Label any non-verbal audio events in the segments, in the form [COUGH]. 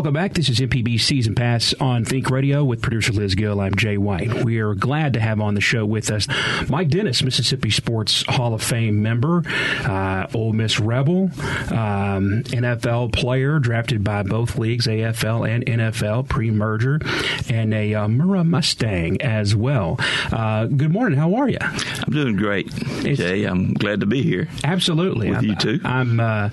Welcome back. This is MPB Season Pass on Think Radio with producer Liz Gill. I'm Jay White. We are glad to have on the show with us Mike Dennis, Mississippi Sports Hall of Fame member, uh, Ole Miss Rebel, um, NFL player drafted by both leagues, AFL and NFL, pre-merger, and a uh, Murrah Mustang as well. Uh, good morning. How are you? I'm doing great, Jay. I'm glad to be here. Absolutely, with I'm, you too. I'm, uh,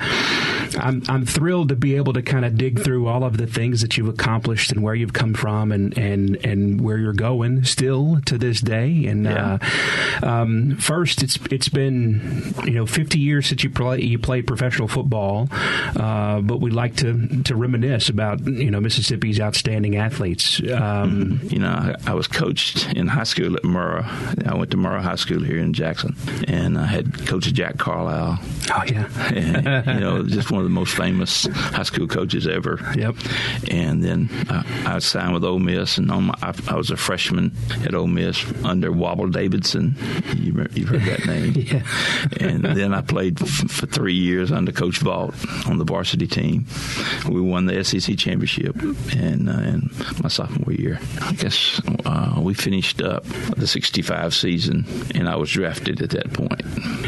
I'm I'm thrilled to be able to kind of dig through all of the things that you've accomplished and where you've come from and and and where you're going still to this day. And Yeah. uh, um, first, it's it's been you know 50 years since you play you played professional football, uh, but we'd like to to reminisce about you know Mississippi's outstanding athletes. Um, You know, I, I was coached in high school at Murrah. I went to Murrah High School here in Jackson, and I had Coach Jack Carlisle. Oh yeah, [LAUGHS] And, you know, [LAUGHS] just one of the most famous high school coaches ever. Yep. And then I, I signed with Ole Miss, and on my, I, I was a freshman at Ole Miss under Wobble Davidson. You, you've heard that name. [LAUGHS] Yeah. and then I played f- for three years under Coach Vaught on the varsity team. We won the SEC championship in, uh, in my sophomore year. I guess uh, we finished up the 65 season, and I was drafted at that point.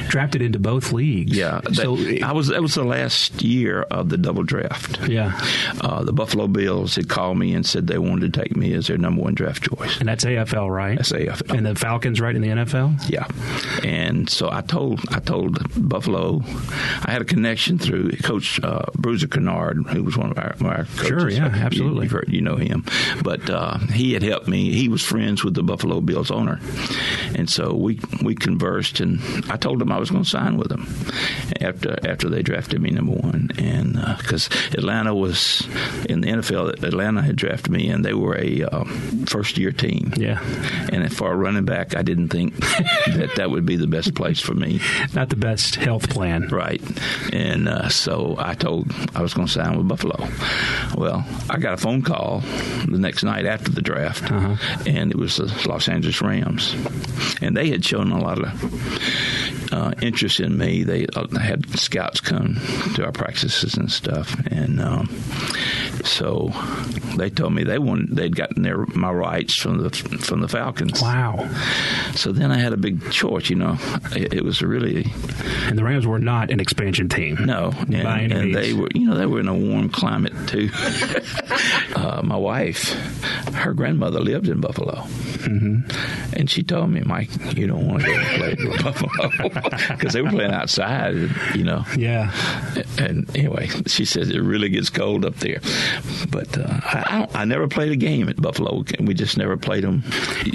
drafted into both leagues. Yeah, that, so I was. That was the last year of the double draft. yeah, Uh, the Buffalo Bills had called me and said they wanted to take me as their number one draft choice. and that's AFL, right? That's AFL. And the Falcons, right in the NFL. Yeah, and so I told I told Buffalo, I had a connection through Coach uh, Bruiser Kinard, who was one of our, our coaches. Sure, yeah, absolutely. You've heard, you know him, but uh, he had helped me. He was friends with the Buffalo Bills owner, and so we we conversed, and I told him I was going to sign with them after after they drafted me number one, and because Atlanta was in the NFL, Atlanta had drafted me, and they were a uh, first year team. Yeah. And for a running back, I didn't think [LAUGHS] that that would be the best place for me. Not the best health plan. Right. And uh, so I told I was going to sign with Buffalo. Well, I got a phone call the next night after the draft, and it was the Los Angeles Rams. And they had shown a lot of uh, interest in me. They uh, had scouts come to our practices and stuff. And um, so they told me they wanted, they'd gotten their, my rights from the, from the Falcons. Wow. So then I had a big choice, you know. It, it was really And the Rams were not an expansion team. no, and, By any and they were, you know, they were in a warm climate too. [LAUGHS] uh, my wife, her grandmother lived in Buffalo, mm-hmm. and she told me, "Mike, you don't want to go play for Buffalo [LAUGHS] because they were playing outside, you know." Yeah. And anyway, she says it really gets cold up there, but uh, I, I, don't, I never played a game at Buffalo. We just never played them.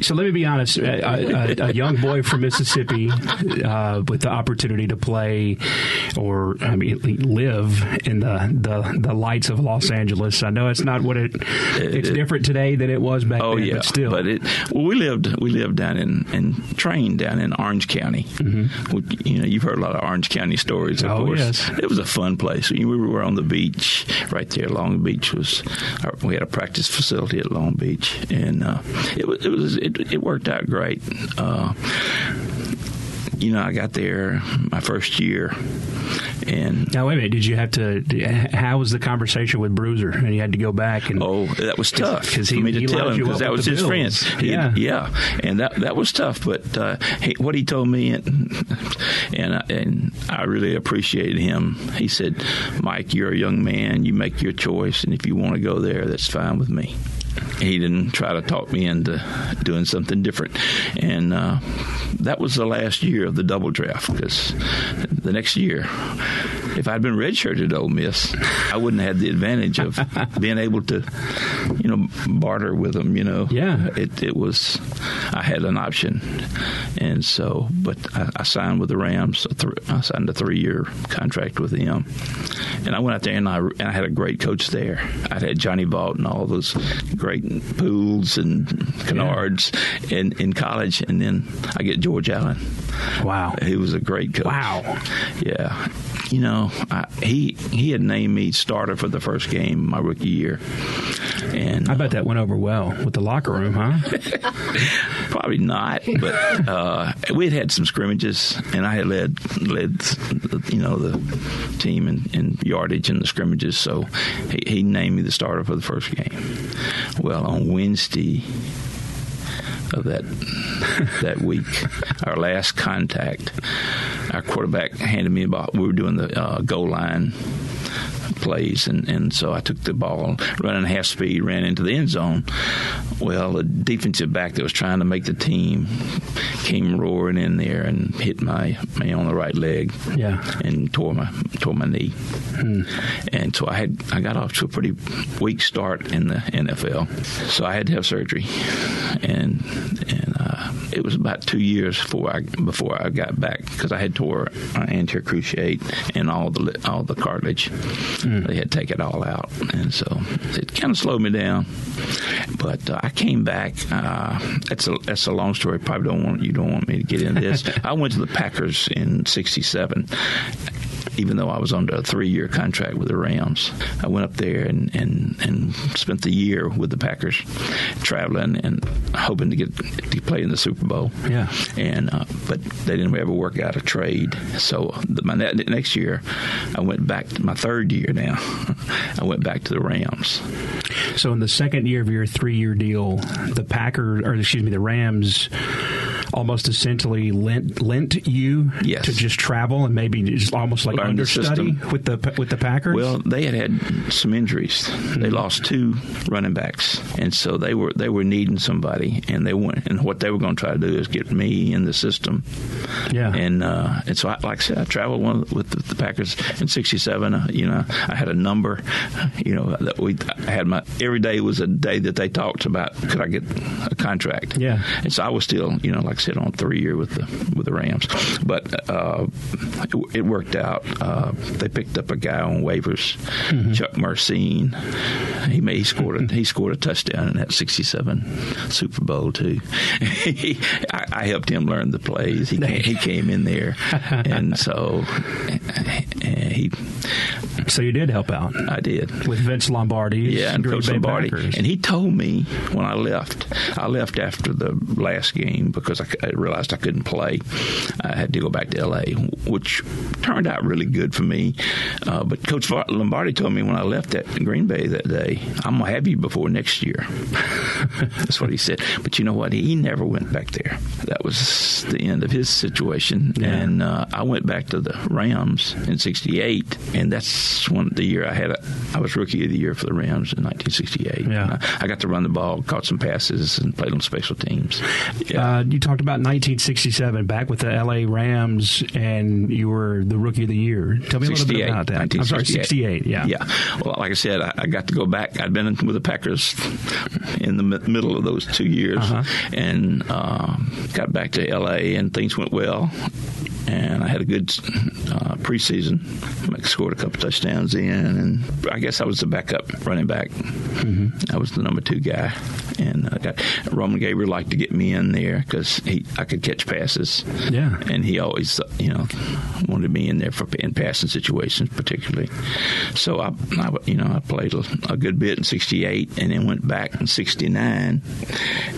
So let me be honest. A, a, a young boy from Mississippi uh, with the opportunity to play or, I mean, live in the, the, the lights of Los Angeles. I know it's not what it, it's different today than it was back Oh then, yeah, but still. but it well, we lived we lived down in and trained down in Orange County. Mm-hmm. We, you know, you've heard a lot of Orange County stories. Of Oh, course, yes. it was a fun place. We were on the beach right there. Long Beach was. Our, we had a practice facility at Long Beach, and uh, it was it was it, it worked out great. Uh, you know, I got there my first year, and now, wait a minute. Did you have to, how was the conversation with Bruiser? And you had to go back and. Oh, that was tough 'cause for he- me to he tell him because that was his Bills. friend. He- Yeah. yeah, and that that was tough. But uh, he, what he told me, and and I, and I really appreciated him. He said, "Mike, you're a young man. You make your choice, and if you want to go there, that's fine with me." He didn't try to talk me into doing something different, and uh, that was the last year of the double draft because the next year if I'd been redshirted at Ole Miss, I wouldn't have had the advantage of [LAUGHS] being able to, you know, barter with them. You know, yeah. It it was I had an option, and so but I, I signed with the Rams. I signed a three year contract with them, and I went out there and I and I had a great coach there. I had Johnny Vaught and all those great Pooles and Kinards yeah. in in college, and then I get George Allen. Wow, he was a great coach. Wow, yeah, you know, I, he he had named me starter for the first game my rookie year, and I bet that went over well with the locker room, huh? [LAUGHS] Probably not, but uh, we had had some scrimmages, and I had led led you know the team in, in yardage in the scrimmages, so he, he named me the starter for the first game. Well, on Wednesday of that that week. Our last contact, our quarterback handed me a ball. We were doing the uh, goal line plays, and, and so I took the ball, running half speed, ran into the end zone. Well, the defensive back that was trying to make the team came roaring in there and hit my me on the right leg, yeah, and tore my tore my knee. Hmm. And so I had I got off to a pretty weak start in the NFL, so I had to have surgery, and and uh, it was about two years before I before I got back because I had tore my anterior cruciate and all the all the cartilage. Mm. They had to take it all out, and so it kind of slowed me down. But uh, I came back. Uh, that's a that's a long story. Probably don't want you don't want me to get into this. [LAUGHS] I went to the Packers in '67 even though I was under a three year contract with the Rams. I went up there and, and, and spent the year with the Packers, traveling and hoping to get to play in the Super Bowl. Yeah. And uh, but they didn't ever work out a trade. So the, my next year, I went back. To my third year now, [LAUGHS] I went back to the Rams. So in the second year of your three year deal, the Packers, or excuse me, the Rams almost essentially lent lent you yes. to just travel and maybe just almost like Learn understudy the with the with the Packers? Well, they had had some injuries. They lost two running backs, and so they were they were needing somebody, and they went and what they were going to try to do is get me in the system. Yeah, and uh, and so I, like I said, I traveled one with the, the Packers in '67. Uh, you know, I had a number. You know that we I had my every day was a day that they talked about could I get a contract. Yeah, and so I was still you know like sit on three year with the with the Rams, but uh, it, it, worked out. Uh, they picked up a guy on waivers, mm-hmm. Chuck Mercein. He made he scored a, he scored a touchdown in that '67 Super Bowl too. he, [LAUGHS] I, I, helped him learn the plays. He came, he came in there, [LAUGHS] and so and he. So you did help out. I did with Vince Lombardi. Yeah, and Green Coach Bay Lombardi, Packers. and he told me when I left. I left after the last game because I, I realized I couldn't play. I had to go back to L.A., which turned out really good for me. Uh, but Coach Lombardi told me when I left that Green Bay that day, I'm gonna have you before next year. [LAUGHS] That's what he said. But you know what? He never went back there. That was the end of his situation. Yeah. And uh, I went back to the Rams in '68, and that's one the year I had. A, I was rookie of the year for the Rams in 1968. Yeah. I, I, got to run the ball, caught some passes, and played on special teams. Yeah. Uh, you talked about 1967, back with the LA Rams, and you were the rookie of the year. Tell me a little bit about that. I'm sorry, 68. Yeah. Yeah. Well, like I said, I, I, got to go back. I'd been with the Packers in the middle of those two years, uh-huh. and uh, got back to LA, and things went well and I had a good uh, preseason. I scored a couple touchdowns in, and I guess I was the backup running back. Mm-hmm. I was the number two guy, and I got Roman Gabriel liked to get me in there because he I could catch passes. Yeah, and he always you know wanted me in there for in passing situations, particularly. So I, I you know I played a, a, good bit in '68, and then went back in '69,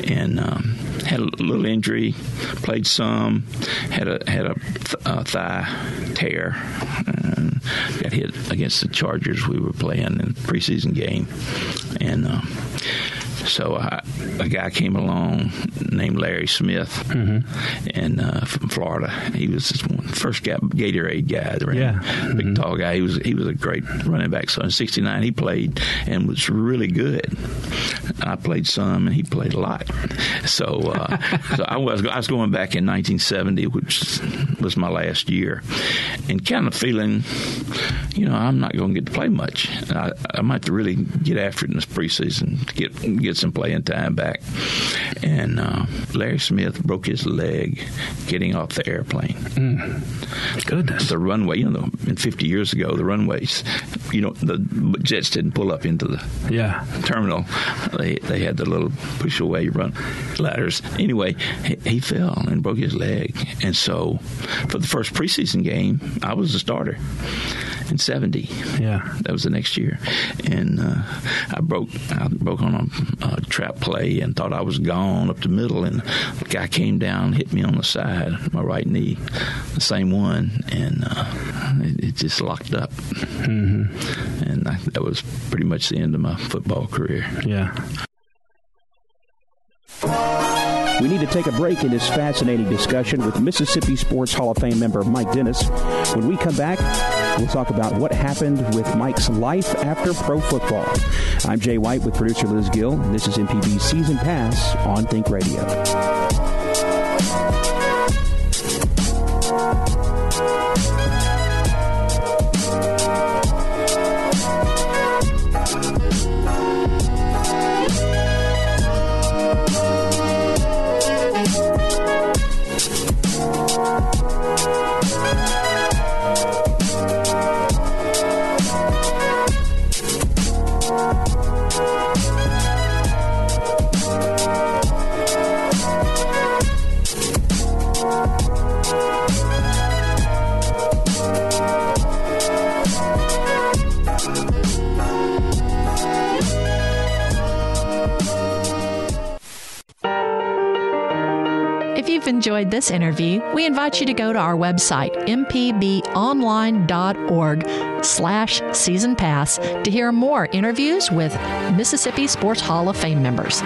and um, had a little injury, played some, had a had a th- uh, thigh tear, and got hit against the Chargers. We were playing in a preseason game, and. Uh, So I, a guy came along named Larry Smith, mm-hmm. and uh, from Florida. He was this first Gatorade guy, the yeah. big mm-hmm. tall guy. He was he was a great running back. So in '69 he played and was really good. I played some, and he played a lot. So, uh, [LAUGHS] so I was I was going back in 1970, which was my last year, and kind of feeling, you know, I'm not going to get to play much. I, I might have to really get after it in this preseason to get get some playing time back. And uh, Larry Smith broke his leg getting off the airplane. Mm. Goodness. The runway, you know, 50 years ago, the runways, you know, the jets didn't pull up into the yeah terminal. They they had the little push away run ladders. Anyway, he, he fell and broke his leg, and so for the first preseason game, I was the starter in '70. Yeah, that was the next year, and uh, I broke I broke on a, a, trap play and thought I was gone up the middle, and the guy came down, hit me on the side, my right knee, the same one, and uh, it, it, just locked up, mm-hmm. and I, that was pretty much the end of my football career. Yeah. We need to take a break in this fascinating discussion with Mississippi Sports Hall of Fame member Mike Dennis. When we come back, we'll talk about what happened with Mike's life after pro football. I'm Jay White with producer Liz Gill. This is MPB Season Pass on Think Radio. This interview, we invite you to go to our website, mpbonline.org slash season pass to hear more interviews with Mississippi Sports Hall of Fame members.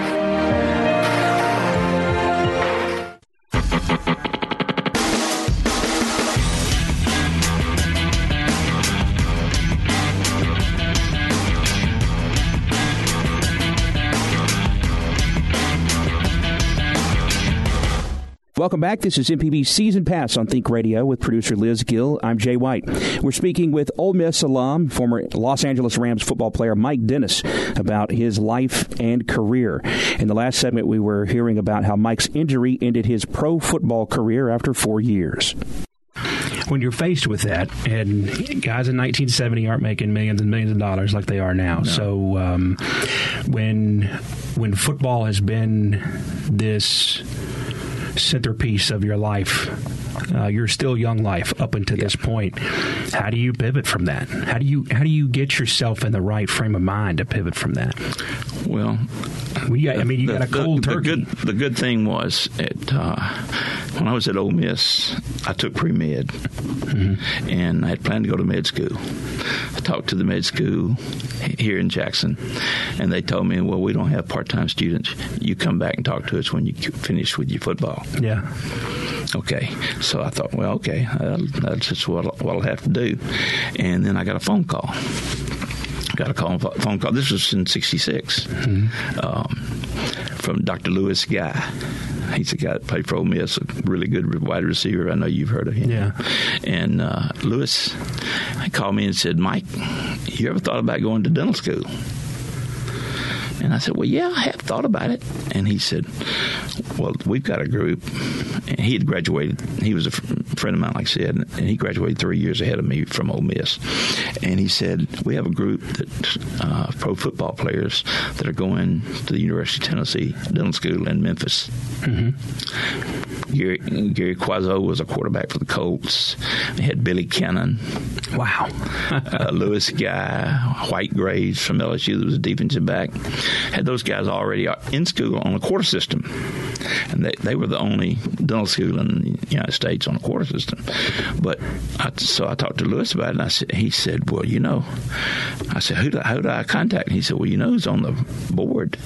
Welcome back. This is MPB Season Pass on Think Radio with producer Liz Gill. I'm Jay White. We're speaking with Ole Miss alum, former Los Angeles Rams football player Mike Dennis about his life and career. In the last segment, we were hearing about how Mike's injury ended his pro football career after four years when you're faced with that, and guys in 1970 aren't making millions and millions of dollars like they are now. No. So um, when when football has been this centerpiece of your life. Uh, your still young life up until this point. How do you pivot from that? How do you how do you get yourself in the right frame of mind to pivot from that? Well, we got, I mean, you the, got a cold the, turkey. The good, the good thing was it, uh, when I was at Ole Miss, I took pre med, mm-hmm. and I had planned to go to med school. I talked to the med school here in Jackson, and they told me, "Well, we don't have part time students. You come back and talk to us when you finish with your football." Yeah. Okay. So I thought, well, okay, that's just what, what I'll have to do. And then I got a phone call got a call, phone call. This was in '66 mm-hmm. um, from Dr. Louis Guy. He's a guy that played for Ole Miss, a really good wide receiver. I know you've heard of him. Yeah. And uh, Louis called me and said, Mike, you ever thought about going to dental school? And I said, Well, yeah, I have thought about it. And he said, Well, we've got a group. And he had graduated. He was a friend of mine, like I said, and he graduated three years ahead of me from Ole Miss. And he said, We have a group that uh, pro football players that are going to the University of Tennessee Dental School in Memphis. Mm-hmm. Gary, Gary Cuozzo was a quarterback for the Colts. They had Billy Cannon. Wow. [LAUGHS] uh, Louis Guy, White Graves from LSU that was a defensive back had those guys already in school on a quarter system. And they, they were the only dental school in the United States on a quarter system. But I, so I talked to Louis about it, and I said, he said, "Well, you know," I said, "Who do, who do I contact?" And he said, "Well, you know who's on the board?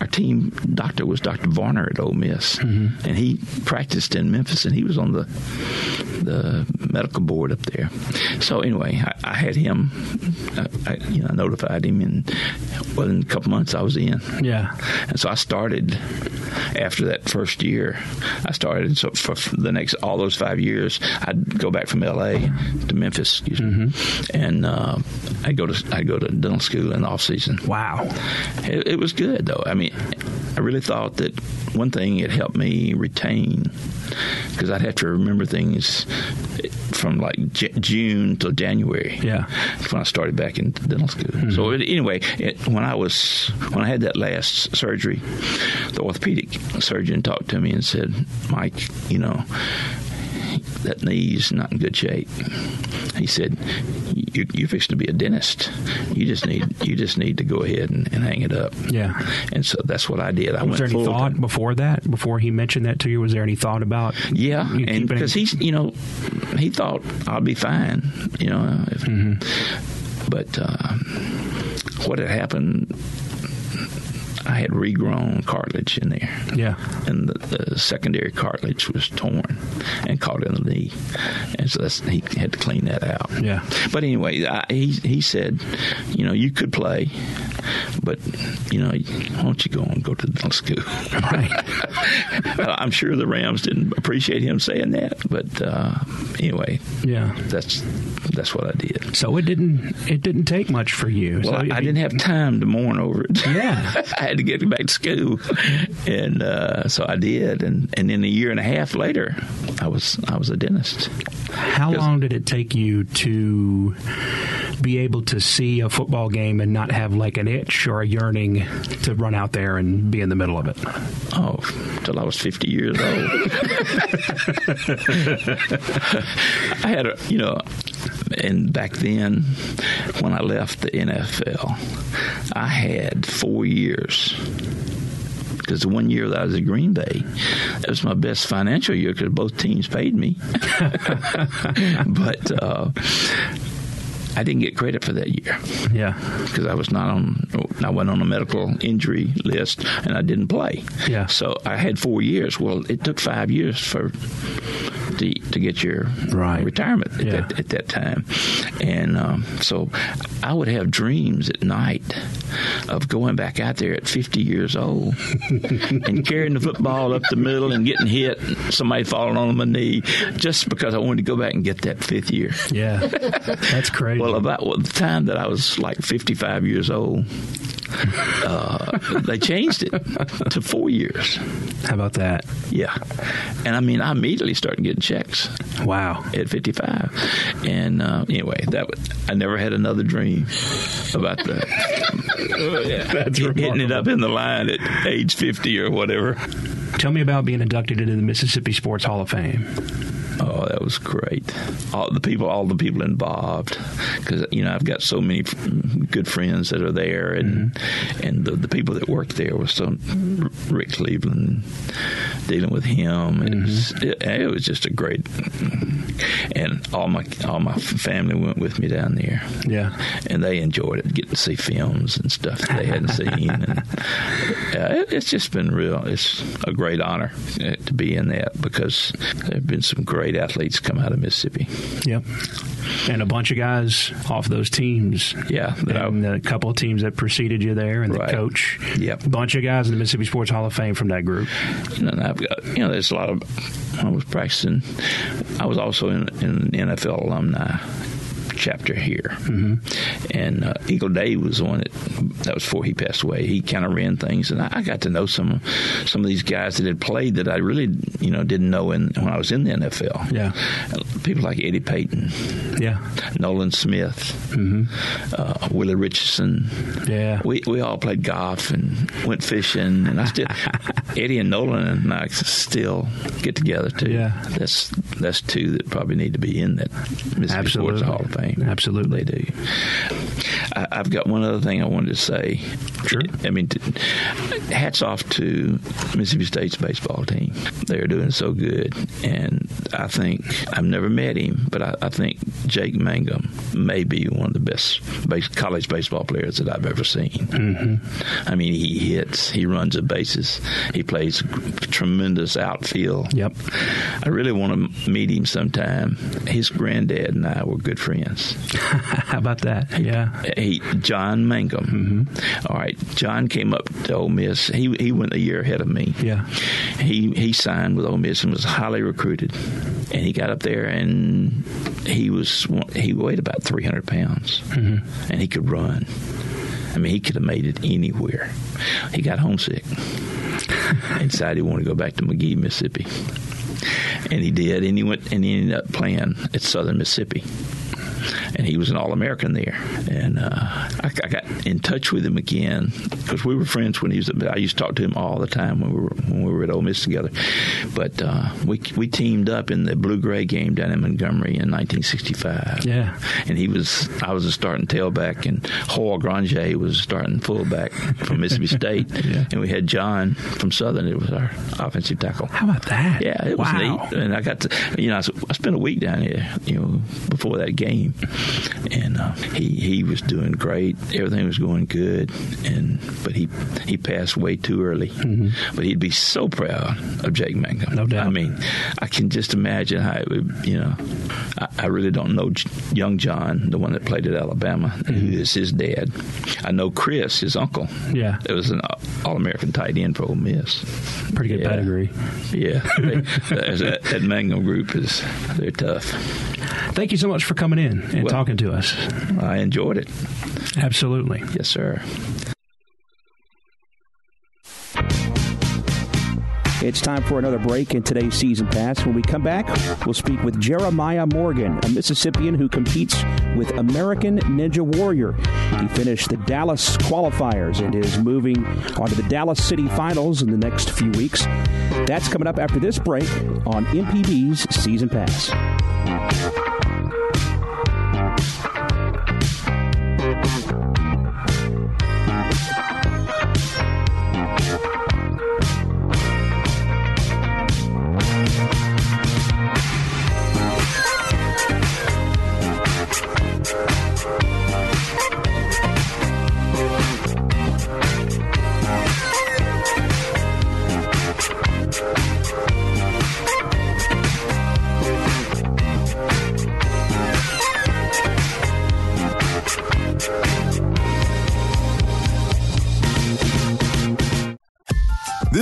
Our team doctor was Dr. Varner at Ole Miss, mm-hmm. and he practiced in Memphis, and he was on the the medical board up there. So anyway, I, I had him. I, I, you know, notified him, and within a couple months, I was in. Yeah, and so I started after that first year. I started so for the next all those five years, I'd go back from L.A. to Memphis, mm-hmm. and uh, I go to I go to dental school in the off season. Wow, it, it was good though. I mean, I really thought that one thing it helped me retain because I'd have to remember things from like J- June till January. Yeah, when I started back in dental school. Mm-hmm. So it, anyway, it, when I was when I had that last surgery, the orthopedic surgeon talked to me and said, "Mike, you know." That knee's not in good shape. He said, you, "You're fixing to be a dentist. You just need you just need to go ahead and, and hang it up." Yeah, and so that's what I did. I was went there any thought before that? Before he mentioned that to you, was there any thought about? Yeah, and because he's you know he thought I'll be fine, you know, if, mm-hmm. but uh, what had happened I had regrown cartilage in there. Yeah. And the, the, secondary cartilage was torn and caught in the knee. And so he had to clean that out. Yeah. But anyway, I, he, he said, you know, you could play, but, you know, why don't you go and go to dental school? Right. [LAUGHS] I'm sure the Rams didn't appreciate him saying that, but uh, anyway, yeah, that's that's what I did. So it didn't it didn't take much for you. Well, so I, I didn't have time to mourn over it. Yeah, [LAUGHS] I had to get me back to school, and uh, so I did. And and then a year and a half later, I was I was a dentist. How long did it take you to be able to see a football game and not have like an itch or a yearning to run out there and be in the middle of it? Oh, till I was 50 years old. [LAUGHS] I had a, you know, and back then when I left the NFL, I had four years because the one year that I was at Green Bay, that was my best financial year because both teams paid me. [LAUGHS] but uh, I didn't get credit for that year. Yeah, because I was not on. I went on a medical injury list, and I didn't play. Yeah. So I had four years. Well, it took five years for to, to get your right. retirement at, yeah. that, at, that, time, and um, so I would have dreams at night of going back out there at 50 years old [LAUGHS] and carrying the football up the middle and getting hit, somebody falling on my knee, just because I wanted to go back and get that fifth year. Yeah, that's crazy. [LAUGHS] Well, about the time that I was like 55 years old, uh, they changed it to four years. How about that? Yeah, and I mean, I immediately started getting checks. Wow, at 55, and uh, anyway, that was, I never had another dream about the [LAUGHS] That's hitting it up in the line at age 50 or whatever. Tell me about being inducted into the Mississippi Sports Hall of Fame. Oh, that was great. All the people, all the people involved, because you know I've got so many good friends that are there, and mm-hmm. and the, the people that worked there was so Rick Cleveland, dealing with him, mm-hmm. it, was, it, it, was just a great. And all my all my family went with me down there. Yeah, and they enjoyed it, getting to see films and stuff that they hadn't seen. And, yeah, [LAUGHS] it, it's just been real. It's a great honor uh, to be in that because there've been some great great athletes come out of Mississippi. Yep. And a bunch of guys off those teams. Yeah. And I, uh, a couple of teams that preceded you there and right. the coach. Yep. A bunch of guys in the Mississippi Sports Hall of Fame from that group. And I've got, you know, there's a lot of, I was practicing, I was also in, in NFL alumni chapter here. Mm-hmm. And uh, Eagle Day was the one that that was before he passed away. He kind of ran things, and I, I, got to know some some of these guys that had played that I really you know didn't know in, when I was in the NFL. Yeah, people like Eddie Payton. Yeah, Nolan Smith, mm-hmm. uh, Willie Richardson. Yeah, we we all played golf and went fishing, and I still Eddie and Nolan and I still get together too. Yeah, that's that's two that probably need to be in that Mississippi Absolutely. Sports Hall of Fame. Absolutely, they do. I, have got one other thing I wanted to say. Sure. I mean, hats off to Mississippi State's baseball team. They're doing so good, and I think I've never met him, but I, I think Jake Mangum may be one of the best base, college baseball players that I've ever seen. Mm-hmm. I mean, he hits, he runs the bases, he plays tremendous outfield. Yep. I really want to meet him sometime. His granddad and I were good friends. [LAUGHS] How about that? Yeah. He, John Mangum. Mm-hmm. All right. John came up to Ole Miss. He he went a year ahead of me. Yeah. He he signed with Ole Miss and was highly recruited. And he got up there and he was he weighed about 300 pounds, mm-hmm. and he could run. I mean, he could have made it anywhere. He got homesick [LAUGHS] and decided he wanted to go back to Magee, Mississippi. And he did, and he went and he ended up playing at Southern Mississippi and he was an All American there. And uh, I, I, got in touch with him again because we were friends when he was. I used to talk to him all the time when we were when we were at Ole Miss together. But uh, we we teamed up in the blue gray game down in Montgomery in 1965. Yeah, and he was I was a starting tailback, and Hoyle Granger was starting fullback from Mississippi [LAUGHS] State, yeah. and we had John from Southern. It was our offensive tackle. How about that? Yeah, it was neat. And I got to, you know, I spent a week down here, you know, before that game, and uh, he he was doing great. Everything was going good, and but he he passed way too early. Mm-hmm. But he'd be so proud of Jake Mangum. No doubt. I mean, I can just imagine how it would. You know, I, I really don't know young John, the one that played at Alabama, mm-hmm. who is his dad. I know Chris, his uncle. Yeah, it was an All American tight end for Ole Miss. Pretty good yeah. pedigree. Yeah, [LAUGHS] they, that, that Mangum group is they're tough. Thank you so much for coming in and well, talking to us. I enjoyed it. Absolutely. Yes, sir. It's time for another break in today's season pass. When we come back, we'll speak with Jeremiah Morgan, a Mississippian who competes with American Ninja Warrior. He finished the Dallas qualifiers and is moving on to the Dallas City Finals in the next few weeks. That's coming up after this break on MPB's Season Pass.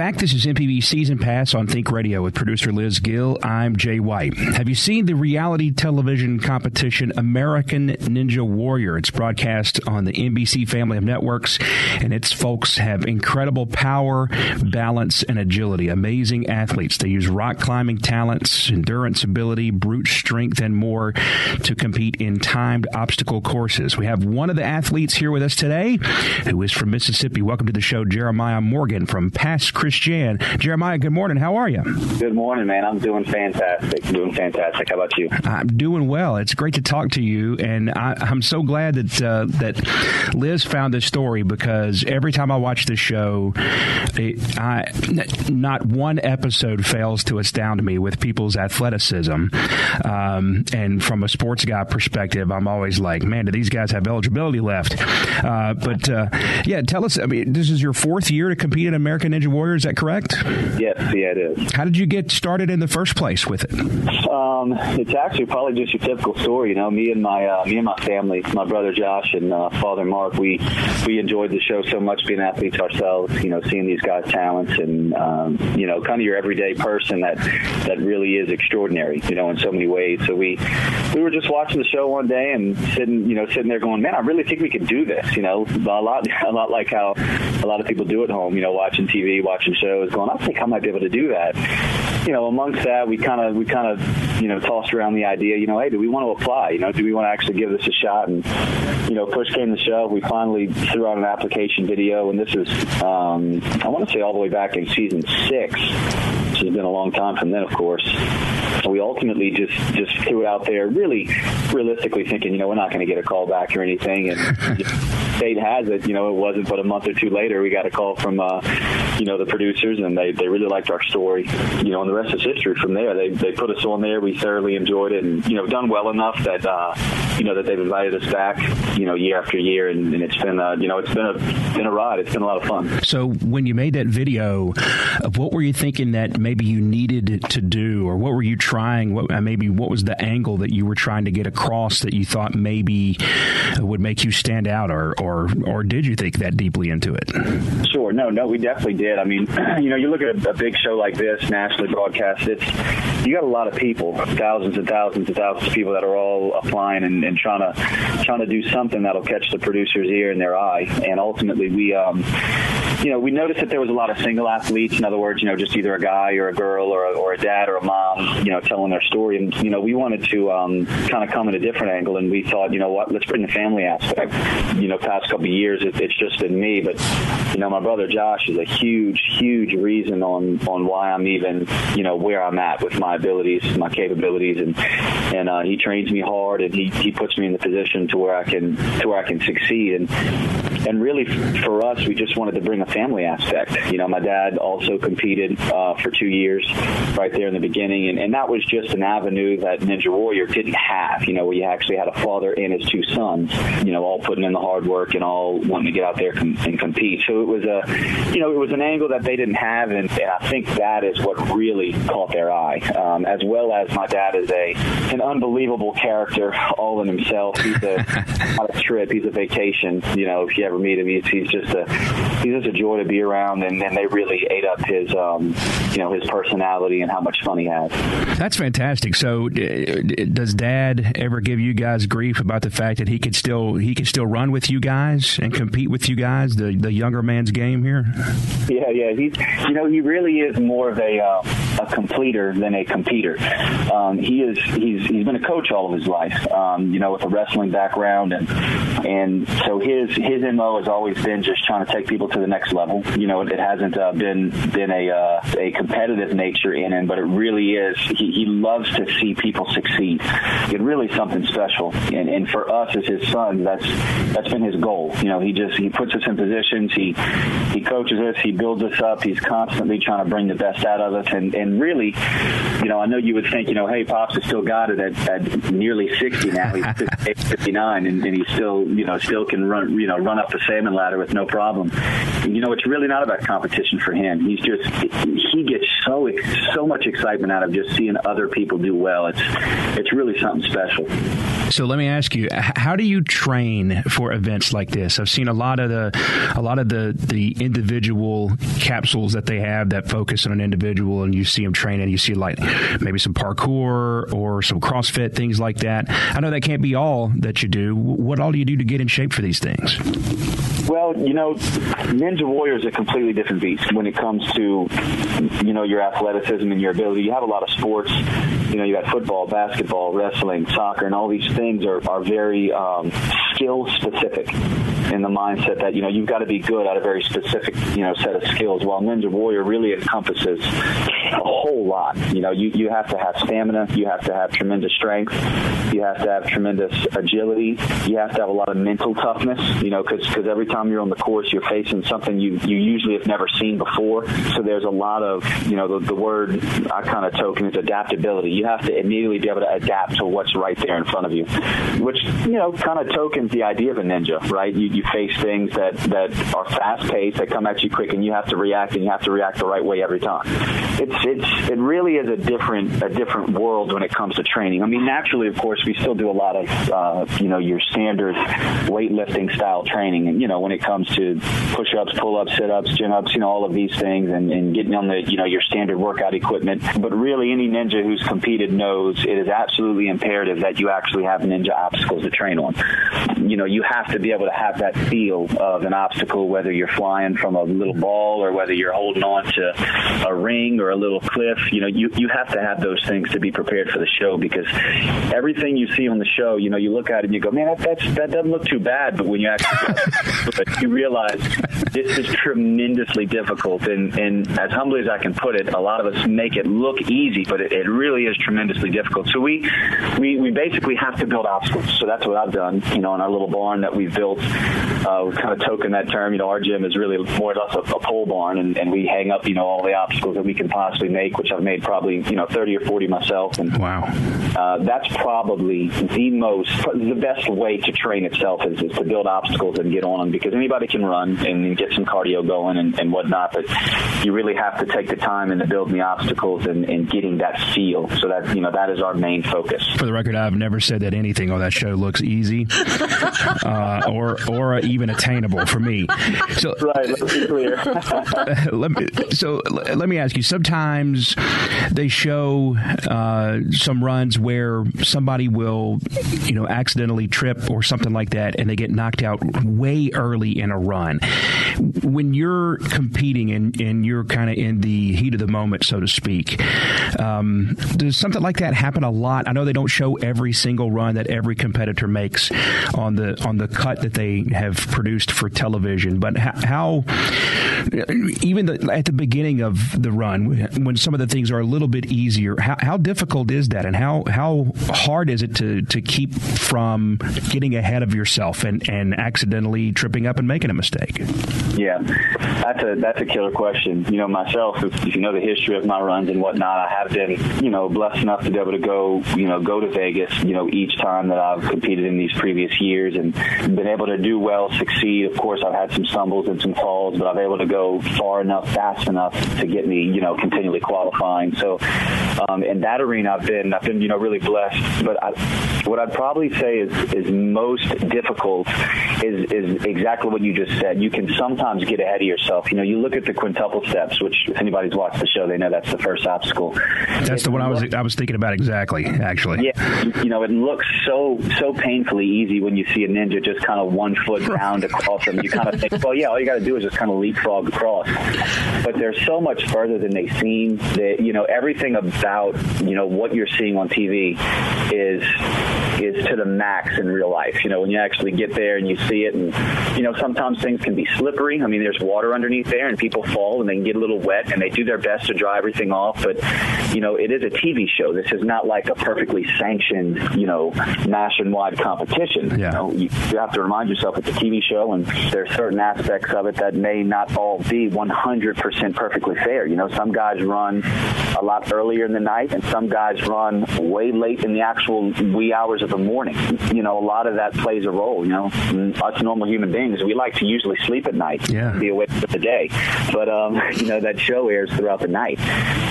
Back. This is MPB Season Pass on Think Radio with producer Liz Gill. I'm Jay White. Have you seen the reality television competition American Ninja Warrior? It's broadcast on the NBC family of networks, and its folks have incredible power, balance, and agility. Amazing athletes. They use rock climbing talents, endurance ability, brute strength, and more to compete in timed obstacle courses. We have one of the athletes here with us today who is from Mississippi. Welcome to the show, Jeremiah Morgan from Pass Christian. Jeremiah, good morning. How are you? Good morning, man. I'm doing fantastic. doing fantastic. How about you? I'm doing well. It's great to talk to you, and I, am so glad that uh, that Liz found this story because every time I watch the show, it, I, not one episode fails to astound me with people's athleticism. Um, and from a sports guy perspective, I'm always like, man, do these guys have eligibility left? Uh, but uh, yeah, tell us. I mean, this is your fourth year to compete in American Ninja Warrior. Is that correct? Yes, yeah, it is. How did you get started in the first place with it? Um, it's actually probably just your typical story. You know, me and my uh, me and my family, my brother Josh and uh, father Mark, we we enjoyed the show so much being athletes ourselves. You know, seeing these guys' talents and um, you know, kind of your everyday person that that really is extraordinary. You know, in so many ways. So we we were just watching the show one day and sitting, you know, sitting there going, man, I really think we could do this. You know, a lot [LAUGHS] a lot like how a lot of people do at home. You know, watching TV, watching shows, going, I think I might be able to do that. You know, amongst that, we kind of we kind of you know tossed around the idea. You know, hey, do we want to apply? You know, do we want to actually give this a shot? And you know, push came to shove. We finally threw out an application video, and this is um, I want to say all the way back in season six, which has been a long time from then, of course. So we ultimately just just threw it out there, really realistically thinking, you know, we're not going to get a call back or anything. And [LAUGHS] fate has it, you know, it wasn't but a month or two later we got a call from, uh, you know, the producers, and they they really liked our story, you know, and the rest is history. From there, they they put us on there. We thoroughly enjoyed it, and you know, done well enough that uh, you know that they've invited us back, you know, year after year, and, and it's been, uh, you know, it's been a been a ride. It's been a lot of fun. So when you made that video, what were you thinking that maybe you needed to do, or what were you trying? What uh, maybe what was the angle that you were trying to get across that you thought maybe would make you stand out, or or or did you think that deeply into it? Sure. No, no, we definitely did. I mean, [CLEARS THROAT] you know, you look at a, a big show like this, nationally broadcast. It's you got a lot of people, thousands and thousands and thousands of people that are all applying and, and trying to trying to do something that'll catch the producer's ear and their eye. And ultimately, we, um, you know, we noticed that there was a lot of single athletes. In other words, you know, just either a guy or a girl or a, or a dad or a mom, you know, telling their story. And you know, we wanted to um, kind of come at a different angle, and we thought, you know what, let's bring the family aspect. You know, past couple of years, it, it's just been me, but you know, my brother Josh is a huge, huge reason on on why I'm even, you know, where I'm at with my abilities, my capabilities, and and uh, he trains me hard, and he he puts me in the position to where I can to where I can succeed, and and really for us, we just wanted to bring a family aspect. You know, my dad also competed uh, for two years, right there in the beginning, and, and that was just an avenue that Ninja Warrior didn't have. You know, where you actually had a father and his two sons, you know, all putting in the hard work and all wanting to get out there com- and compete. So it was a, you know, it was an angle that they didn't have, and, and I think that is what really caught their eye, um, as well as my dad is a an unbelievable character all in himself. He's a, [LAUGHS] not a trip, he's a vacation. You know, if you ever meet him, he's, he's just a he's just a joy to be around, and, and they really ate up his um, you know his personality and how much fun he has. That's fantastic. So, uh, does Dad ever give you guys grief about the fact that he could still he could still run with you guys and compete with you guys, the the younger man's game here? Yeah, yeah. He's you know he really is more of a uh, a completer than a competitor. Um, he is he's he's been a coach all of his life. Um, you know, with a wrestling background, and and so his his mo has always been just trying to take people to the next level. You know, it hasn't uh, been been a uh, a competitive nature in him, but it really is. He, he loves to see people succeed. It really something special, and and for us as his son, that's that's been his goal. You know, he just he puts us in positions. He he coaches us. He builds us up. He's constantly trying to bring the best out of us, and and really, you know, I know you would think, you know, hey, pops has still got it at, at nearly 60 now. He's [LAUGHS] 59, and, and he still, you know, still can run, you know, run up the salmon ladder with no problem. And, you know, it's really not about competition for him. He's just he gets so so much excitement out of just seeing other people do well. It's it's really something special. So let me ask you, how do you train for events like this? I've seen a lot of the a lot of the the individual capsules that they have that focus on an individual, and you see them training. You see like maybe some parkour or some CrossFit things like that. I know that can't be all that you do. What all do you do to get in shape for these things? Well, you know, Ninja Warrior is a completely different beast when it comes to, you know, your athleticism and your ability. You have a lot of sports. You know, you got football, basketball, wrestling, soccer, and all these things are, are very um, skill specific in the mindset that, you know, you've got to be good at a very specific, you know, set of skills. While Ninja Warrior really encompasses a whole lot. You know, you, you have to have stamina. You have to have tremendous strength. You have to have tremendous agility. You have to have a lot of mental toughness, you know, because cuz every time you're on the course, you're facing something you, you usually have never seen before. So there's a lot of, you know, the, the word I kind of token is adaptability. You have to immediately be able to adapt to what's right there in front of you, which, you know, kind of the idea of a ninja, right? You, you face things that that are fast paced, that come at you quick, and you have to react, and you have to react the right way every time. It's it's it really is a different a different world when it comes to training. I mean, naturally, of course, we still do a lot of uh, you know your standard weightlifting style training, and you know when it comes to push ups, pull ups, sit ups, chin ups, you know all of these things, and, and getting on the you know your standard workout equipment. But really, any ninja who's competed knows it is absolutely imperative that you actually have ninja obstacles to train on. You know, you have to be able to have that feel of an obstacle, whether you're flying from a little ball or whether you're holding on to a ring or a little cliff. You know, you you have to have those things to be prepared for the show because everything you see on the show, you know, you look at it and you go, man, that that doesn't look too bad. But when you actually, [LAUGHS] you realize this is tremendously difficult. And and as humbly as I can put it, a lot of us make it look easy, but it, it really is tremendously difficult. So we we we basically have to build obstacles. So that's what I've done. You know, in our little barn that we've built, uh, we kind of token that term. You know, our gym is really more or less a, a pole barn, and, and we hang up you know all the obstacles that we can possibly make, which I've made probably you know 30 or 40 myself. And wow, uh, that's probably the most the best way to train itself is, is to build obstacles and get on them because anybody can run and get some cardio going and, and whatnot, but you really have to take the time into build the obstacles and, and getting that feel. So that you know that is our main focus. For the record, I've never said that anything on that show looks easy [LAUGHS] uh, or or even attainable for me. So right, let's be clear. [LAUGHS] let me, so let me ask you. Sometimes they show uh, some runs where somebody will, you know, accidentally trip or something like that, and they get knocked out way early in a run. When you're competing and, and you're kind of in the heat of the moment, so to speak, um, does something like that happen a lot? I know they don't show every single run that every competitor makes on the on the cut that they have produced for television, but how, even the, at the beginning of the run, when some of the things are a little bit easier, how, how difficult is that, and how how hard is it to to keep from getting ahead of yourself and and accidentally tripping up and making a mistake? Yeah, that's a that's a killer question. You know, myself, if, if you know the history of my runs and whatnot, I have been you know blessed enough to be able to go you know go to Vegas you know each time that I've competed in these previous years and been able to do well, succeed. Of course, I've had some stumbles and some falls, but I've been able to go far enough, fast enough to get me you know continually qualifying. So um, in that arena, I've been I've been you know really blessed. But I, what I'd probably say is is most difficult is is exactly what you just said. You can sometimes get ahead of yourself. You know, you look at the quintuple steps, which if anybody's watched the show, they know that's the first obstacle. That's the one I was I was thinking about exactly. Actually, yeah. You know, it looks so so painfully easy when you see a ninja just kind of one foot down across them. You kind of think, well, yeah, all you got to do is just kind of leapfrog across. But they're so much further than they seem. That you know, everything about you know what you're seeing on TV is is to the max in real life. You know, when you actually get there and you see it, and you know, sometimes things can be slippery. I mean, there's water underneath there, and people fall and they can get a little wet, and they do their best to dry everything off. But you know, it is a TV show. This is not like a perfectly sanctioned, you know, nationwide competition. Yeah. You, know, you, you have to remind yourself it's a TV show, and there are certain aspects of it that may not all be 100% perfectly fair. You know, some guys run a lot earlier in the night, and some guys run way late in the actual wee hours of the morning. You know, a lot of that plays a role. You know, us normal human beings, we like to usually sleep at night, yeah. be awake for the day, but um, [LAUGHS] you know that show airs throughout the night.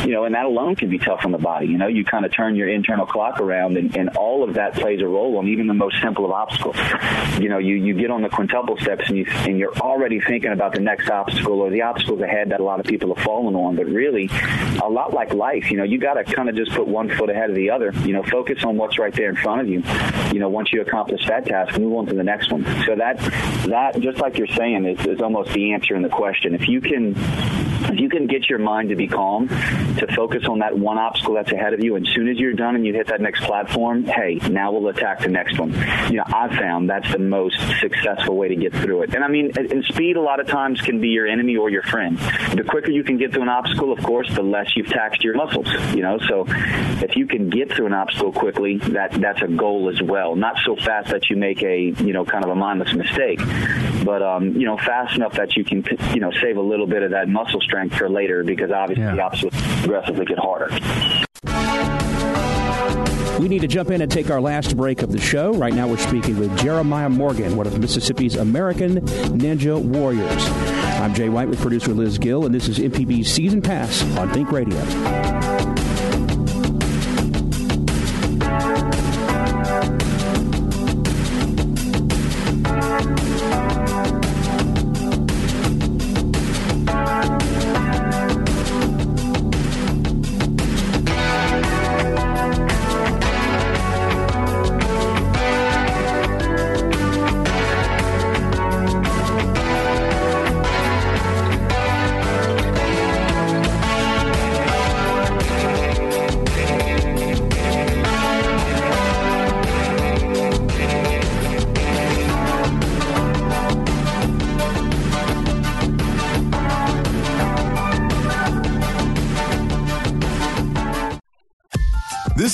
You know, and that alone can be tough on the body. You know, you kind of turn your internal clock around, and, and all of that plays a role on even the most simple of obstacles. You know, you you get on the quintuple steps, and you and you're already thinking about the next obstacle or the obstacles ahead that a lot of people have fallen on. But really, a lot like life, you know, you got to kind of just put one foot ahead of the other. You know, focus on what's right there in front of you. You know, once you accomplish that task, move on to the next one. So that that just like you're saying is, is almost the answer in the question. If you can if you can get your mind to be calm, to focus on that one obstacle that's ahead of you, and as soon as you're done and you hit that next platform, hey, now we'll attack the next one. You know, I've found that's the most successful way to get through it. And I mean, and speed a lot of times can be your enemy or your friend. The quicker you can get through an obstacle, of course, the less you've taxed your muscles. You know, so if you can get through an obstacle quickly, that that's a goal as well. Not so fast that you make a you know kind of a mindless mistake, but um, you know fast enough that you can you know save a little bit of that muscle strength for later because obviously Yeah. the get harder. We need to jump in and take our last break of the show. Right now, we're speaking with Jeremiah Morgan, one of Mississippi's American Ninja Warriors. I'm Jay White with producer Liz Gill, and this is MPB's Season Pass on Think Radio.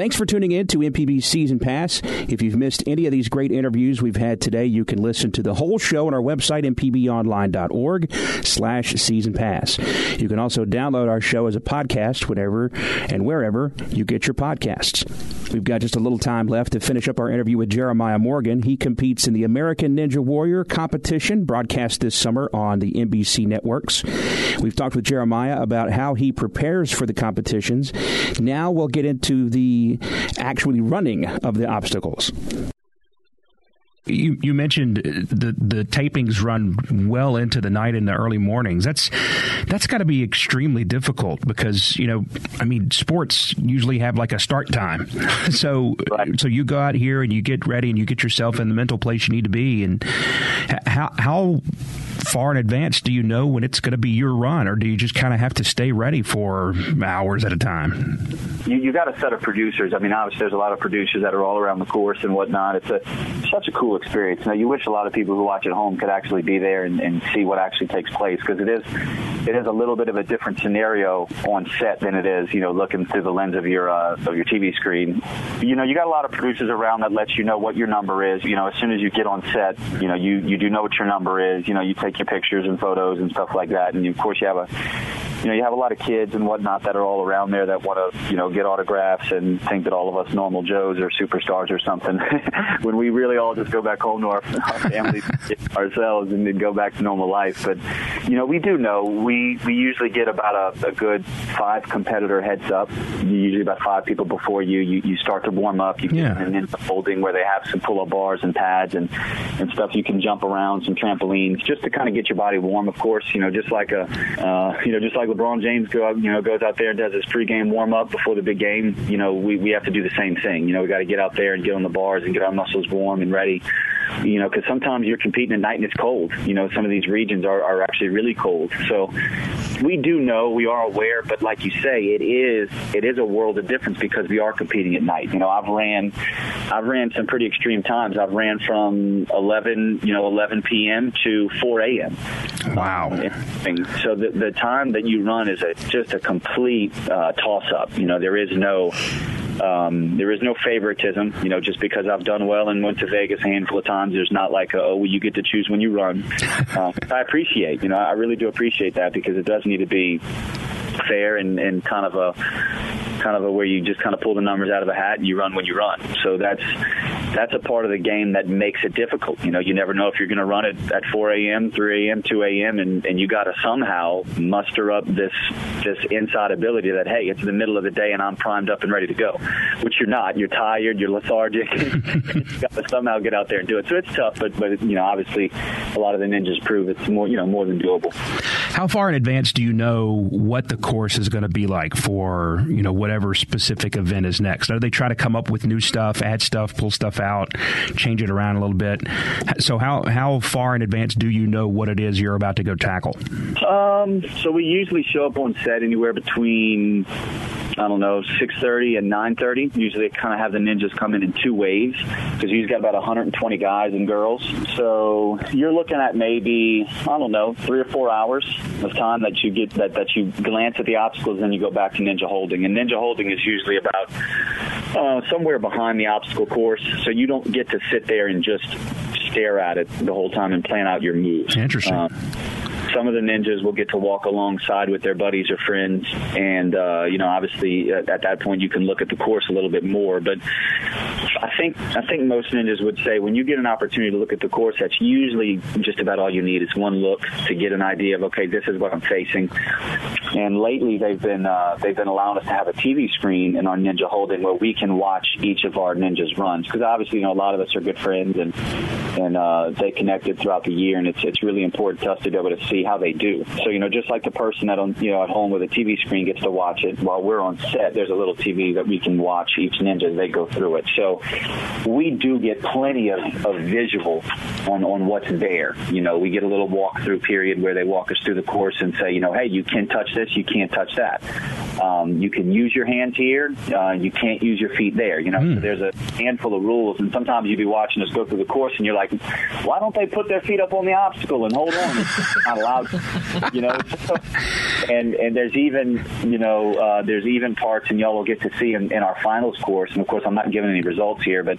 Thanks for tuning in to MPB Season Pass. If you've missed any of these great interviews we've had today, you can listen to the whole show on our website, mpbonline.org slash season pass. You can also download our show as a podcast whenever and wherever you get your podcasts. We've got just a little time left to finish up our interview with Jeremiah Morgan. He competes in the American Ninja Warrior competition broadcast this summer on the NBC networks. We've talked with Jeremiah about how he prepares for the competitions. Now we'll get into the actually running of the obstacles. You, you mentioned uh, the the tapings run well into the night and the early mornings. That's that's got to be extremely difficult because you know I mean sports usually have like a start time. [LAUGHS] So right. so you go out here and you get ready and you get yourself in the mental place you need to be. And how how far in advance do you know when it's going to be your run, or do you just kind of have to stay ready for hours at a time? You, you got a set of producers. I mean, obviously, there's a lot of producers that are all around the course and whatnot. It's a such a cool experience. Now, you wish a lot of people who watch at home could actually be there and, and see what actually takes place because it is it is a little bit of a different scenario on set than it is, you know, looking through the lens of your uh, of your TV screen. You know, you got a lot of producers around that let you know what your number is. You know, as soon as you get on set, you know, you you do know what your number is. You know, you take your pictures and photos and stuff like that. And of course, you have a you know, you have a lot of kids and whatnot that are all around there that want to, you know, get autographs and think that all of us normal Joes are superstars or something. [LAUGHS] when we really all just go back home to our, our families [LAUGHS] ourselves and then go back to normal life. But, you know, we do know we, we usually get about a, a good five competitor heads up. Usually about five people before you. You, you start to warm up. You yeah. get in the folding where they have some pull-up bars and pads and, and stuff you can jump around, some trampolines, just to kind of get your body warm, of course, you know, just like a, uh, you know, just like LeBron James go out, you know, goes out there and does his pregame warm up before the big game. You know, we, we have to do the same thing. You know, we got to get out there and get on the bars and get our muscles warm and ready. You know, because sometimes you're competing at night and it's cold. You know, some of these regions are, are actually really cold. So we do know, we are aware, but like you say, it is it is a world of difference because we are competing at night. You know, I've ran I've ran some pretty extreme times. I've ran from 11 you know 11 p.m. to 4 a.m. Wow. Um, so the the time that you run is a just a complete uh, toss up. You know, there is no um, there is no favoritism, you know, just because I've done well and went to Vegas a handful of times. There's not like, a, oh, well, you get to choose when you run. [LAUGHS] Uh, I appreciate, you know, I really do appreciate that because it does need to be fair and, and kind of a kind of a where you just kind of pull the numbers out of a hat and you run when you run. So that's that's a part of the game that makes it difficult. You know, you never know if you're going to run it at 4 a.m., 3 a.m., 2 a.m., and, and you got to somehow muster up this this inside ability that hey, it's the middle of the day and I'm primed up and ready to go. Which you're not. You're tired. You're lethargic. [LAUGHS] you got to somehow get out there and do it. So it's tough, but but you know, obviously, a lot of the ninjas prove it's more you know more than doable. How far in advance do you know what the course is going to be like for you know whatever specific event is next? Do they try to come up with new stuff, add stuff, pull stuff out, change it around a little bit? So how how far in advance do you know what it is you're about to go tackle? Um, so we usually show up on set anywhere between I don't know, 6:30 and 9:30. Usually, they kind of have the ninjas come in in two waves because you've got about 120 guys and girls. So you're looking at maybe I don't know, three or four hours of time that you get that that you glance at the obstacles and then you go back to ninja holding. And ninja holding is usually about uh, somewhere behind the obstacle course, so you don't get to sit there and just stare at it the whole time and plan out your moves. Interesting. Uh, some of the ninjas will get to walk alongside with their buddies or friends, and uh, you know, obviously at, at that point you can look at the course a little bit more. But I think I think most ninjas would say when you get an opportunity to look at the course, that's usually just about all you need. It's one look to get an idea of okay, this is what I'm facing. And lately they've been uh, they've been allowing us to have a TV screen in our Ninja Holding where we can watch each of our ninjas runs because obviously you know a lot of us are good friends and and uh, they connected throughout the year, and it's it's really important to us to be able to see how they do. So you know, just like the person that on you know at home with a TV screen gets to watch it while we're on set, there's a little TV that we can watch each ninja as they go through it. So we do get plenty of, of visual on on what's there. You know, we get a little walkthrough period where they walk us through the course and say, you know, hey, you can touch this, you can't touch that. Um, you can use your hands here, uh, you can't use your feet there. You know, mm. so there's a handful of rules, and sometimes you'd be watching us go through the course, and you're like, why don't they put their feet up on the obstacle and hold on? [LAUGHS] You know. And and there's even you know uh, there's even parts, and y'all will get to see in, in, our finals course. And of course, I'm not giving any results here, but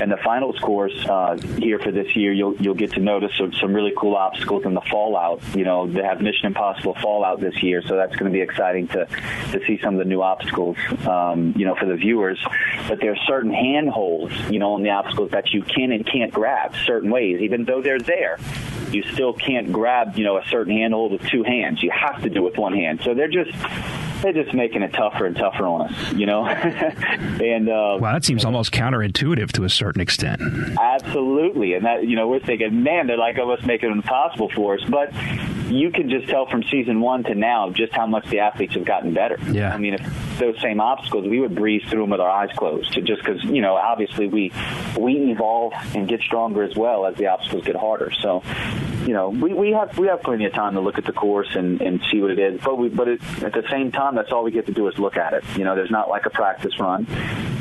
in the finals course uh, here for this year, you'll you'll get to notice some, some really cool obstacles in the Fallout. You know, they have Mission Impossible Fallout this year, so that's going to be exciting to to see some of the new obstacles. Um, you know, for the viewers, but there are certain handholds, you know, on the obstacles that you can and can't grab certain ways, even though they're there. You still can't grab, you know, a certain handhold with two hands. You have to do it with one hand. So they're just they're just making it tougher and tougher on us, you know. [LAUGHS] and uh, well, that seems almost counterintuitive to a certain extent. Absolutely, and that you know we're thinking, man, they're like almost making it impossible for us. But you can just tell from season one to now just how much the athletes have gotten better. Yeah. I mean, if those same obstacles, we would breeze through them with our eyes closed, just because you know, obviously we we evolve and get stronger as well as the obstacles get harder. So, you know, we, we have we have plenty of time to look at the course and, and see what it is. But we but it, at the same time, that's all we get to do is look at it. You know, there's not like a practice run.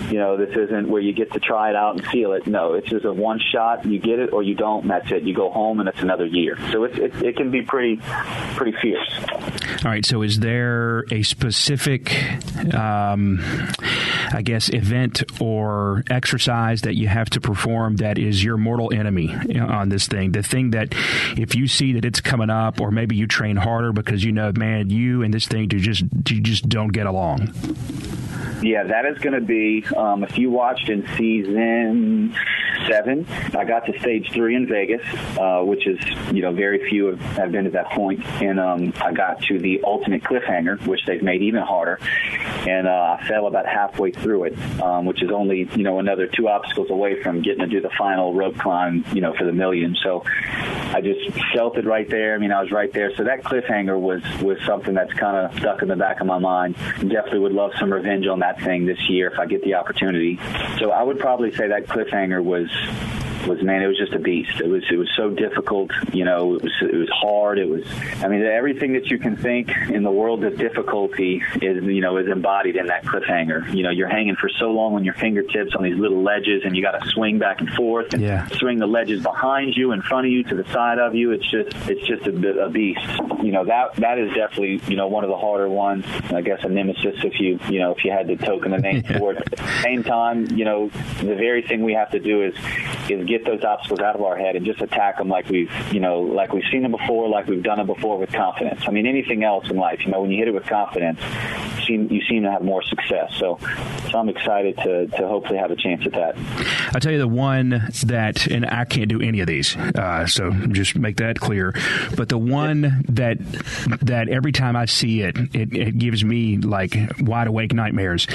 You know, this isn't where you get to try it out and feel it. No, it's just a one shot. You get it or you don't. That's it. You go home and it's another year. So it, it, it can be pretty pretty fierce. All right. So is there a specific, um, I guess, event or exercise that you have to perform that is your mortal enemy on this thing? The thing that if you see that it's coming up, or maybe you train harder because you know, man, you and this thing do just you just don't get along. Yeah, that is going to be. Um, if you watched in season seven, I got to stage three in Vegas, uh, which is you know very few have, have been to that point, and um, I got to the ultimate cliffhanger, which they've made even harder, and uh, I fell about halfway through it, um, which is only you know another two obstacles away from getting to do the final rope climb, you know, for the million. So I just felt it right there. I mean, I was right there. So that cliffhanger was was something that's kind of stuck in the back of my mind. Definitely would love some revenge on that that thing this year if I get the opportunity. So I would probably say that cliffhanger was was man, it was just a beast. It was it was so difficult. You know, it was it was hard. It was. I mean, everything that you can think in the world of difficulty is you know is embodied in that cliffhanger. You know, you're hanging for so long on your fingertips on these little ledges, and you got to swing back and forth and yeah. swing the ledges behind you, in front of you, to the side of you. It's just it's just a, a beast. You know that that is definitely you know one of the harder ones. I guess a nemesis if you you know if you had to token the name [LAUGHS] yeah. for it. At the same time, you know the very thing we have to do is is get those obstacles out of our head and just attack them like we've, you know, like we've seen them before, like we've done it before with confidence. I mean, anything else in life, you know, when you hit it with confidence, you seem, you seem to have more success. So, so I'm excited to, to hopefully have a chance at that. I'll tell you the one that, and I can't do any of these, uh, so just make that clear. But the one that that every time I see it, it, it gives me like wide awake nightmares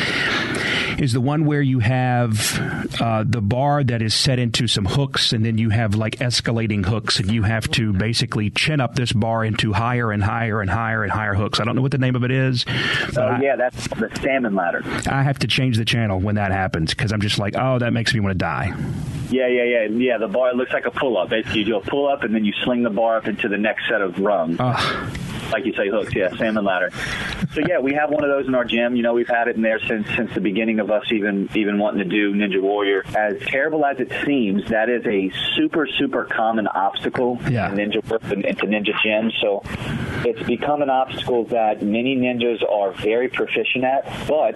is the one where you have uh, the bar that is set into some hooks, and then you have like escalating hooks, and you have to basically chin up this bar into higher and higher and higher and higher hooks. I don't know what the name of it is. Oh, yeah, that's the salmon ladder. I have to change the channel when that happens because I'm just like, oh, that makes me want to die. Yeah, yeah, yeah, yeah. The bar looks like a pull up. Basically, you do a pull up and then you sling the bar up into the next set of rungs. Oh like you say, hooks. Yeah, salmon ladder. so yeah, we have one of those in our gym. You know, we've had it in there since since the beginning of us even even wanting to do Ninja Warrior. As terrible as it seems, that is a super super common obstacle yeah. in Ninja and into Ninja gym. So it's become an obstacle that many ninjas are very proficient at, but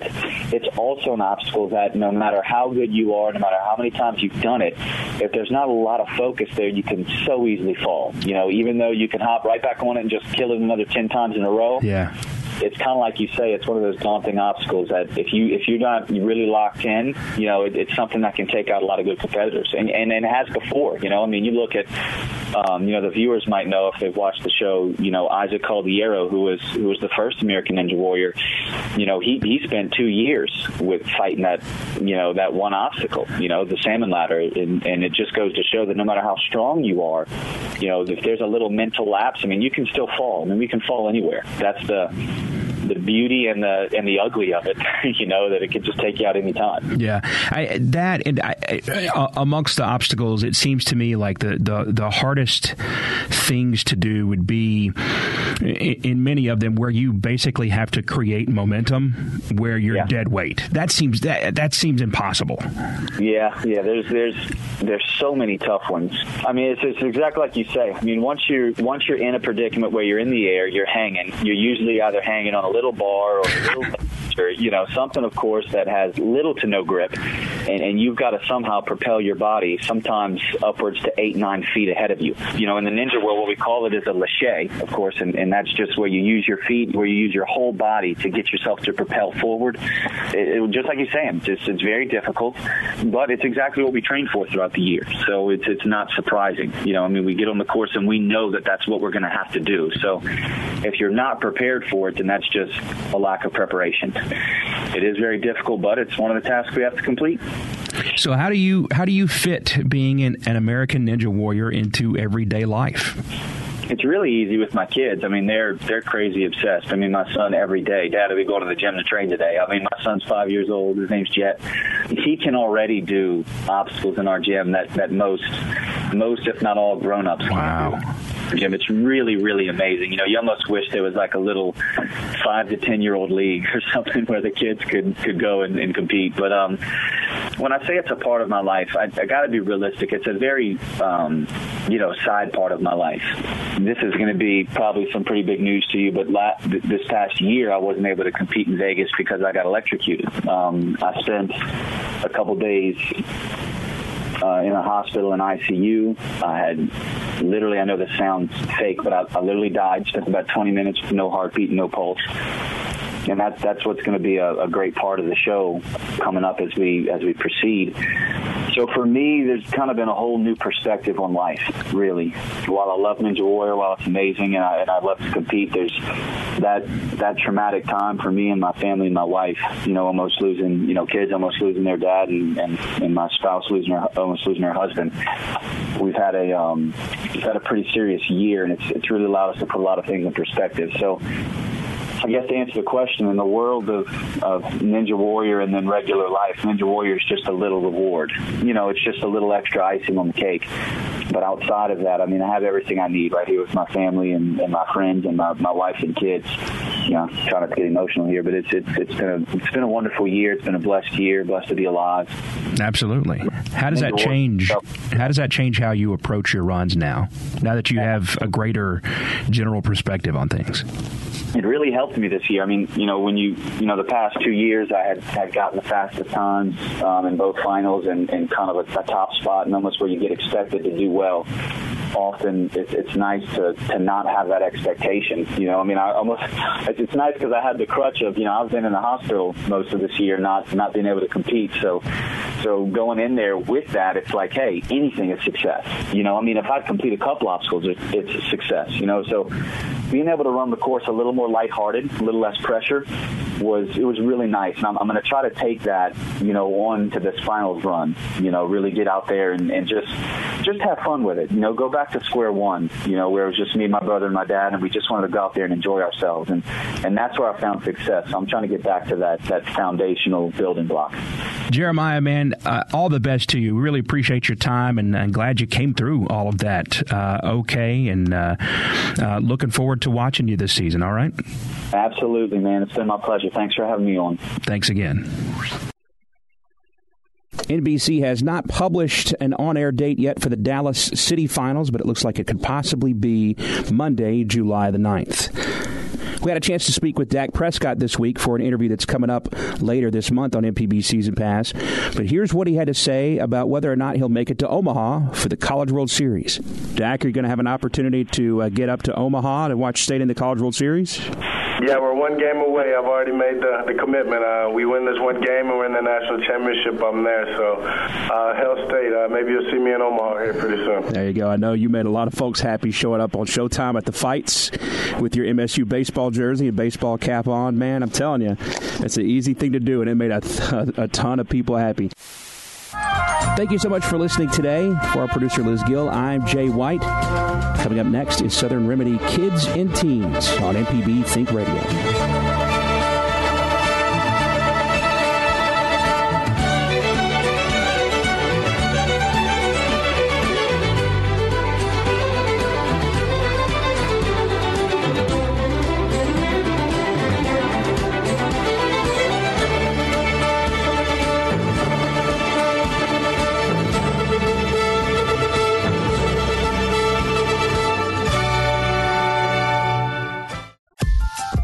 it's also an obstacle that no matter how good you are, no matter how many times you've done it, if there's not a lot of focus there, you can so easily fall. You know, even though you can hop right back on it and just kill it another ten times in a row. Yeah it's kind of like you say, it's one of those daunting obstacles that if you if you're not really locked in, you know, it, it's something that can take out a lot of good competitors, and, and and it has before. You know, I mean, you look at, um, you know, the viewers might know if they've watched the show. You know, Isaac Caldiero, who was who was the first American Ninja Warrior. You know, he he spent two years with fighting that, you know, that one obstacle. You know, the salmon ladder, and and it just goes to show that no matter how strong you are, you know, if there's a little mental lapse, I mean, you can still fall. I mean, we can fall anywhere. That's the the beauty and the and the ugly of it. [LAUGHS] you know that it could just take you out any time. Yeah, I, that and I, I, amongst the obstacles, it seems to me like the, the the hardest things to do would be in, many of them where you basically have to create momentum where you're yeah. dead weight. That seems that that seems impossible. Yeah, yeah. There's there's there's so many tough ones. I mean, it's, it's exactly like you say. I mean, once you're once you're in a predicament where you're in the air, you're hanging. You're usually either hanging on a little bar or a little [LAUGHS] or you know something of course that has little to no grip and, and you've got to somehow propel your body sometimes upwards to eight nine feet ahead of you. You know in the ninja world what we call it is a lache of course and, and that's just where you use your feet where you use your whole body to get yourself to propel forward. It, it, just like you're saying it's, it's very difficult but it's exactly what we train for throughout the year. So it's it's not surprising. You know I mean we get on the course and we know that that's what we're going to have to do. So if you're not prepared for it then that's just a lack of preparation it is very difficult, but it's one of the tasks we have to complete. So how do you how do you fit being an, an American Ninja Warrior into everyday life? It's really easy with my kids. I mean, they're they're crazy obsessed. I mean, my son every day, Dad, are we going to the gym to train today? I mean, my son's five years old. His name's Jet. He can already do obstacles in our gym that that most most, if not all, grown ups wow. can do. Jim. It's really, really amazing. You know, you almost wish there was like a little five to ten year old league [LAUGHS] or something where the kids could could go and, and compete. But um, when I say it's a part of my life, I, I got to be realistic. It's a very, um, you know, side part of my life. This is going to be probably some pretty big news to you, but la- th- this past year I wasn't able to compete in Vegas because I got electrocuted. Um, I spent a couple days uh, in a hospital in ICU. I had literally, I know this sounds fake, but I, I literally died. Spent about 20 minutes with no heartbeat, no pulse and that's that's what's going to be a, a, great part of the show coming up as we as we proceed. So for me, there's kind of been a whole new perspective on life. Really, while I love Ninja Warrior, while it's amazing and I, and I love to compete, there's that that traumatic time for me and my family and my wife. You know, almost losing you know kids, almost losing their dad, and and, and my spouse losing her almost losing her husband. We've had a um, we've had a pretty serious year, and it's it's really allowed us to put a lot of things in perspective. So I guess to answer the question, in the world of, of Ninja Warrior and then regular life, Ninja Warrior is just a little reward. You know, it's just a little extra icing on the cake. But outside of that, I mean, I have everything I need right here with my family and, and my friends and my, my wife and kids. You know, trying not to get emotional here, but it's it's it's been a it's been a wonderful year. It's been a blessed year, blessed to be alive. Absolutely. How does that change? How does that change how you approach your runs now? Now that you have a greater general perspective on things it really helped me this year. I mean, you know, when you, you know, the past two years I had, had gotten the fastest times um, in both finals and, and kind of a, a top spot and almost where you get expected to do well often it's, it's nice to, to not have that expectation. You know, I mean, I almost it's nice because I had the crutch of you know I've been in the hospital most of this year, not not being able to compete. So so going in there with that, it's like, hey, anything is success. You know, I mean, if I complete a couple obstacles, it, it's a success. You know, so being able to run the course a little more lighthearted, a little less pressure, was it was really nice. And I'm, I'm going to try to take that, you know, on to this finals run. You know, really get out there and, and just just have fun with it. You know, go back to square one. You know, where it was just me, my brother, and my dad, and we just wanted to go out there and enjoy ourselves. And and that's where I found success. So I'm trying to get back to that that foundational building block. Jeremiah, man, uh, all the best to you. Really appreciate your time and, and glad you came through all of that uh, okay. And uh, uh, looking forward to watching you this season, all right? Absolutely, man. It's been my pleasure. Thanks for having me on. Thanks again. NBC has not published an on air date yet for the Dallas City Finals, but it looks like it could possibly be Monday, July the 9th. We had a chance to speak with Dak Prescott this week for an interview that's coming up later this month on MPB Season Pass. But here's what he had to say about whether or not he'll make it to Omaha for the College World Series. Dak, are you going to have an opportunity to uh, get up to Omaha to watch State in the College World Series? Yeah, we're one game away. I've already made the, the commitment. Uh, we win this one game and we're in the national championship. I'm there. So, uh, Hail State, uh, maybe you'll see me in Omaha here pretty soon. There you go. I know you made a lot of folks happy showing up on Showtime at the fights with your MSU baseball jersey and baseball cap on. Man, I'm telling you, it's an easy thing to do, and it made a, th- a ton of people happy. Thank you so much for listening today. For our producer Liz Gill, I'm Jay White. Coming up next is Southern Remedy Kids and Teens on MPB Think Radio.